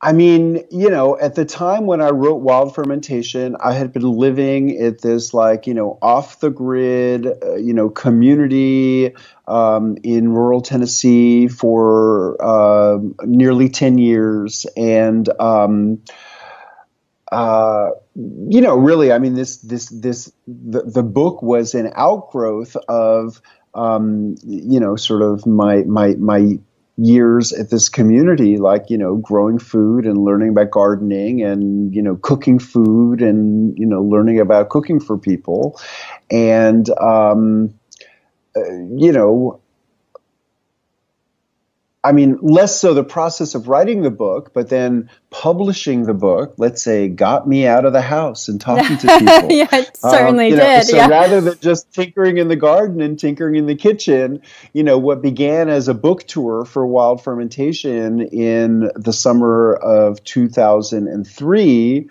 I mean, you know, at the time when I wrote Wild Fermentation, I had been living at this, like, you know, off the grid, uh, you know, community um, in rural Tennessee for uh, nearly 10 years. And, um, uh, you know, really, I mean, this, this, this, the, the book was an outgrowth of um, you know, sort of my my my years at this community, like you know, growing food and learning about gardening and you know, cooking food and you know, learning about cooking for people, and um, uh, you know, I mean, less so the process of writing the book, but then publishing the book, let's say, got me out of the house and talking to people. yeah, it certainly um, did. Know, so yeah. rather than just tinkering in the garden and tinkering in the kitchen, you know, what began as a book tour for Wild Fermentation in the summer of 2003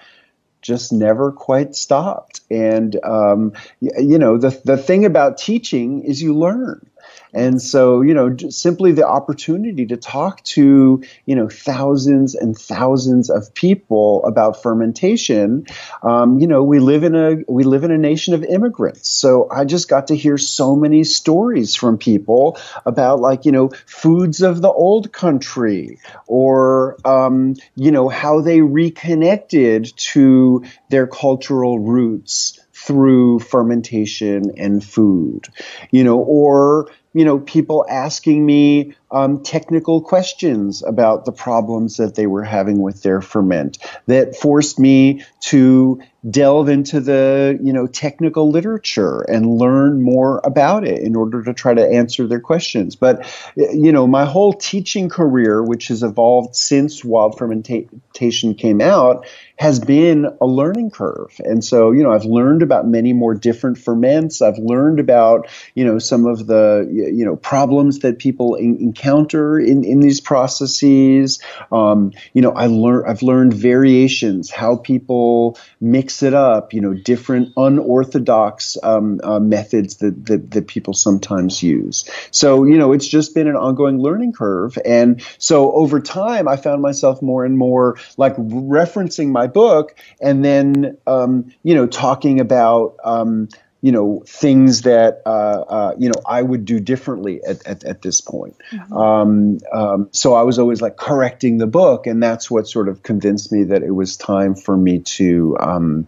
just never quite stopped. And um, you know, the the thing about teaching is you learn. And so, you know, simply the opportunity to talk to, you know, thousands and thousands of people about fermentation. Um, you know, we live in a we live in a nation of immigrants. So I just got to hear so many stories from people about like, you know, foods of the old country or um, you know, how they reconnected to their cultural roots through fermentation and food, you know, or you know, people asking me um, technical questions about the problems that they were having with their ferment that forced me to delve into the you know technical literature and learn more about it in order to try to answer their questions. But you know my whole teaching career which has evolved since wild fermentation came out has been a learning curve. And so you know i've learned about many more different ferments. I've learned about you know some of the you know problems that people in- encounter in, in these processes um, you know i learn i've learned variations how people mix it up, you know, different unorthodox um, uh, methods that, that, that people sometimes use. So, you know, it's just been an ongoing learning curve. And so over time, I found myself more and more like referencing my book and then, um, you know, talking about, um, you know things that uh, uh, you know I would do differently at, at, at this point. Mm-hmm. Um, um, so I was always like correcting the book, and that's what sort of convinced me that it was time for me to um,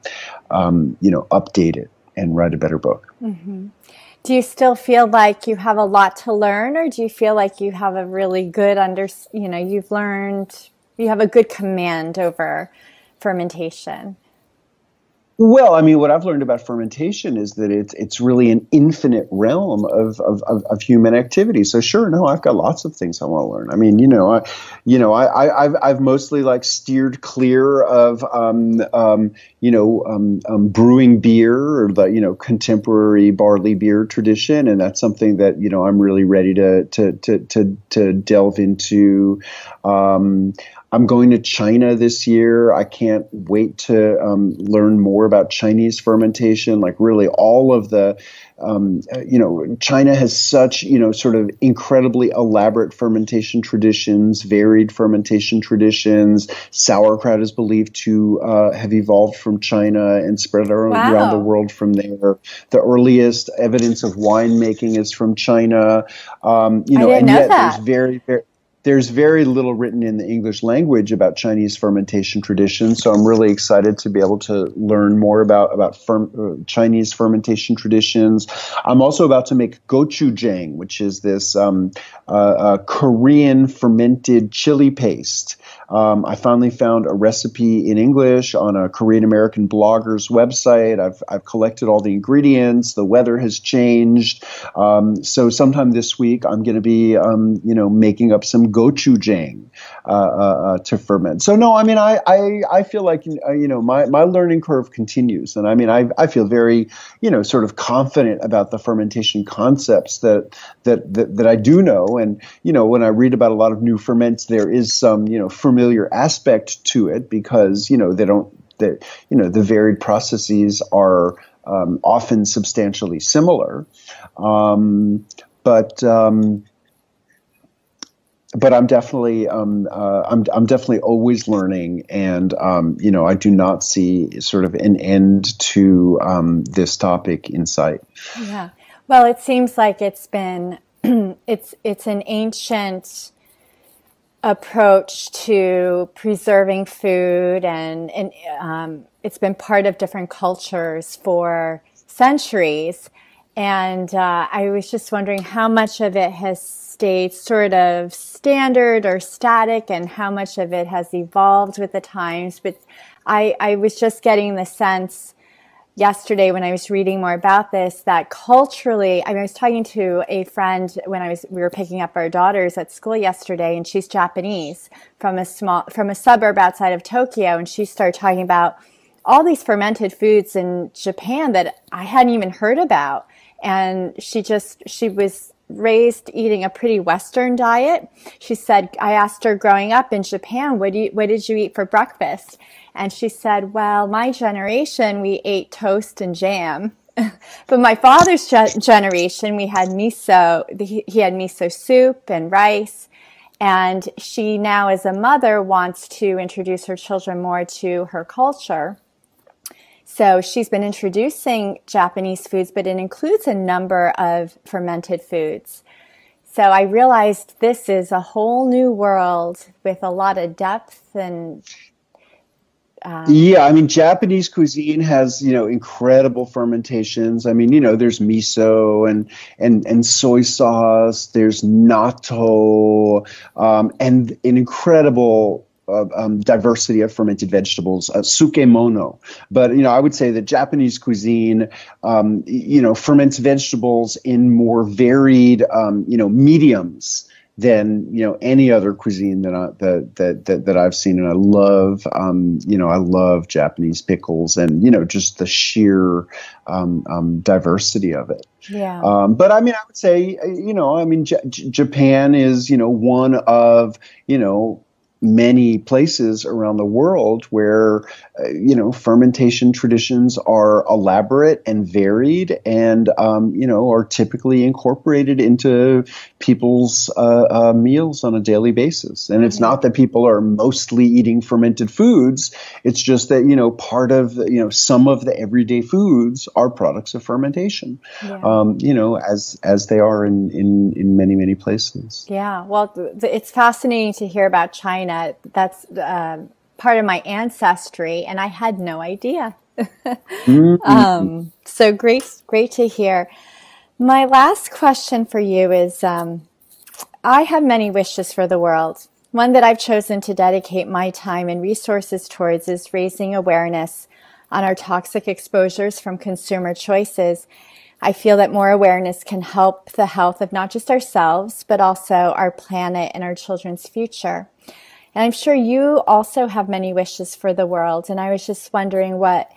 um you know update it and write a better book. Mm-hmm. Do you still feel like you have a lot to learn, or do you feel like you have a really good under you know you've learned you have a good command over fermentation? Well, I mean, what I've learned about fermentation is that it's it's really an infinite realm of, of, of, of, human activity. So sure, no, I've got lots of things I want to learn. I mean, you know, I, you know, I, have I've mostly like steered clear of, um, um, you know, um, um, brewing beer or the you know contemporary barley beer tradition, and that's something that you know I'm really ready to to to to, to delve into. Um, I'm going to China this year. I can't wait to um, learn more about Chinese fermentation. Like really, all of the, um, you know, China has such you know sort of incredibly elaborate fermentation traditions, varied fermentation traditions. Sauerkraut is believed to uh, have evolved from China and spread around, wow. around the world from there. The earliest evidence of winemaking is from China. Um, you know, and know yet that. there's very very there's very little written in the English language about Chinese fermentation traditions, so I'm really excited to be able to learn more about about ferm, uh, Chinese fermentation traditions. I'm also about to make gochujang, which is this um, uh, uh, Korean fermented chili paste. Um, I finally found a recipe in English on a Korean American blogger's website. I've, I've collected all the ingredients. The weather has changed. Um, so sometime this week, I'm going to be, um, you know, making up some gochujang uh, uh, uh, to ferment. So no, I mean, I, I, I feel like, uh, you know, my, my learning curve continues. And I mean, I, I feel very, you know, sort of confident about the fermentation concepts that, that, that, that I do know. And, you know, when I read about a lot of new ferments, there is some, you know, ferment familiar aspect to it because you know they don't the you know the varied processes are um, often substantially similar, um, but um, but I'm definitely um, uh, I'm I'm definitely always learning, and um, you know I do not see sort of an end to um, this topic in sight. Yeah, well, it seems like it's been it's it's an ancient approach to preserving food, and, and um, it's been part of different cultures for centuries. And uh, I was just wondering how much of it has stayed sort of standard or static, and how much of it has evolved with the times. But I, I was just getting the sense yesterday when I was reading more about this that culturally, I, mean, I was talking to a friend when I was we were picking up our daughters at school yesterday, and she's Japanese from a small from a suburb outside of Tokyo, and she started talking about all these fermented foods in Japan that I hadn't even heard about, and she just she was raised eating a pretty Western diet. She said, I asked her growing up in Japan, what, do you, what did you eat for breakfast? And she said, Well, my generation, we ate toast and jam. but my father's ge- generation, we had miso. He had miso soup and rice. And she now, as a mother, wants to introduce her children more to her culture. So she's been introducing Japanese foods, but it includes a number of fermented foods. So I realized this is a whole new world with a lot of depth and um, yeah, I mean, Japanese cuisine has you know incredible fermentations. I mean, you know, there's miso and and and soy sauce. There's natto, um, and an incredible uh, um, diversity of fermented vegetables, uh, tsukemono. But you know, I would say that Japanese cuisine, um, you know, ferments vegetables in more varied, um, you know, mediums than you know any other cuisine that I, that, that that that I've seen, and I love um, you know I love Japanese pickles, and you know just the sheer um, um, diversity of it. Yeah. Um, but I mean, I would say you know I mean J- Japan is you know one of you know many places around the world where uh, you know fermentation traditions are elaborate and varied and um, you know are typically incorporated into people's uh, uh, meals on a daily basis. And it's not that people are mostly eating fermented foods. It's just that you know part of you know some of the everyday foods are products of fermentation. Yeah. um, you know as as they are in in in many many places. Yeah. Well it's fascinating to hear about china China. That's uh, part of my ancestry, and I had no idea. mm-hmm. um, so great, great to hear. My last question for you is um, I have many wishes for the world. One that I've chosen to dedicate my time and resources towards is raising awareness on our toxic exposures from consumer choices. I feel that more awareness can help the health of not just ourselves, but also our planet and our children's future. And I'm sure you also have many wishes for the world. And I was just wondering what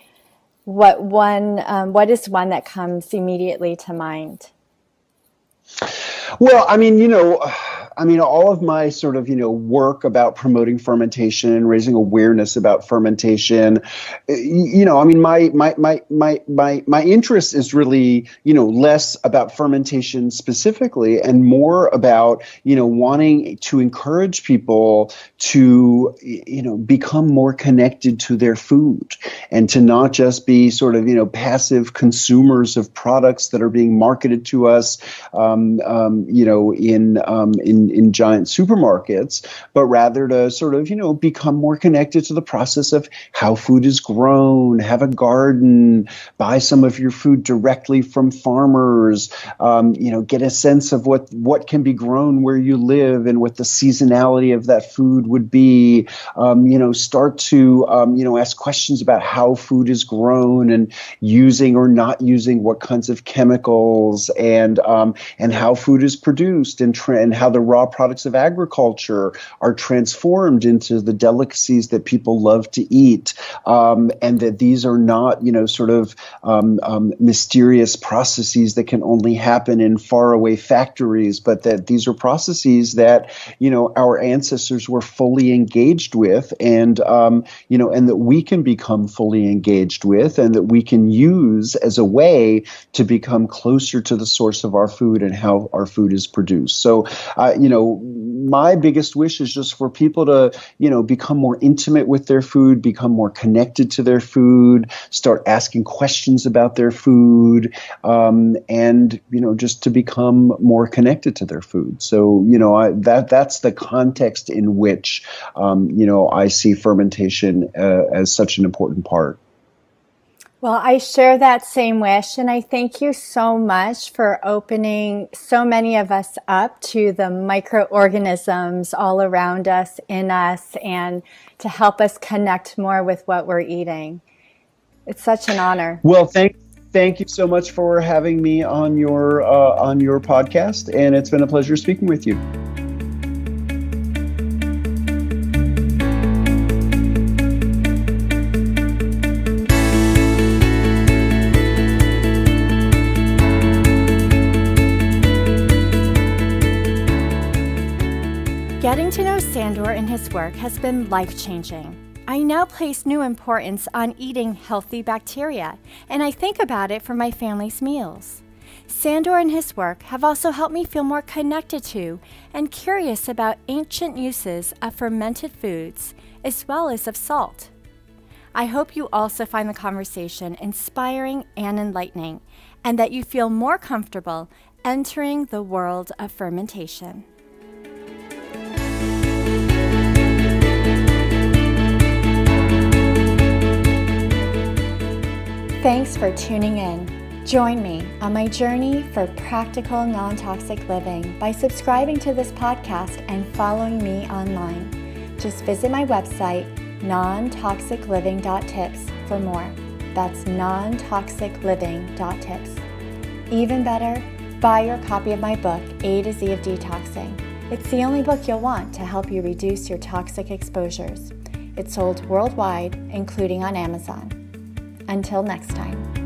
what one um, what is one that comes immediately to mind. Well, I mean, you know I mean, all of my sort of, you know, work about promoting fermentation and raising awareness about fermentation, eh, you know, I mean, my, my, my, my, my, my interest is really, you know, less about fermentation specifically and more about, you know, wanting to encourage people to, you know, become more connected to their food and to not just be sort of, you know, passive consumers of products that are being marketed to us, um, um, you know, in, um, in, in, giant supermarkets, but rather to sort of, you know, become more connected to the process of how food is grown, have a garden, buy some of your food directly from farmers, um, you know, get a sense of what, what can be grown where you live and what the seasonality of that food would be, um, you know, start to, um, you know, ask questions about how food is grown and using or not using what kinds of chemicals and, um, and how food is produced and, tra- and how the raw products of agriculture are transformed into the delicacies that people love to eat, um, and that these are not, you know, sort of um, um, mysterious processes that can only happen in faraway factories, but that these are processes that, you know, our ancestors were fully engaged with, and um, you know, and that we can become fully engaged with, and that we can use as a way to become closer to the source of our food and how our food is produced. So, uh, you know, my biggest wish is just for people to, you know, become more intimate with their food, become more connected to their food, start asking questions about their food, um, and you know, just to become more connected to their food. So, you know, I, that that's the context in which, um, you know, I see fermentation uh, as such an important part. Well, I share that same wish, and I thank you so much for opening so many of us up to the microorganisms all around us, in us, and to help us connect more with what we're eating. It's such an honor. Well, thank thank you so much for having me on your uh, on your podcast, and it's been a pleasure speaking with you. Work has been life changing. I now place new importance on eating healthy bacteria, and I think about it for my family's meals. Sandor and his work have also helped me feel more connected to and curious about ancient uses of fermented foods as well as of salt. I hope you also find the conversation inspiring and enlightening, and that you feel more comfortable entering the world of fermentation. Thanks for tuning in. Join me on my journey for practical non toxic living by subscribing to this podcast and following me online. Just visit my website, nontoxicliving.tips, for more. That's nontoxicliving.tips. Even better, buy your copy of my book, A to Z of Detoxing. It's the only book you'll want to help you reduce your toxic exposures. It's sold worldwide, including on Amazon. Until next time.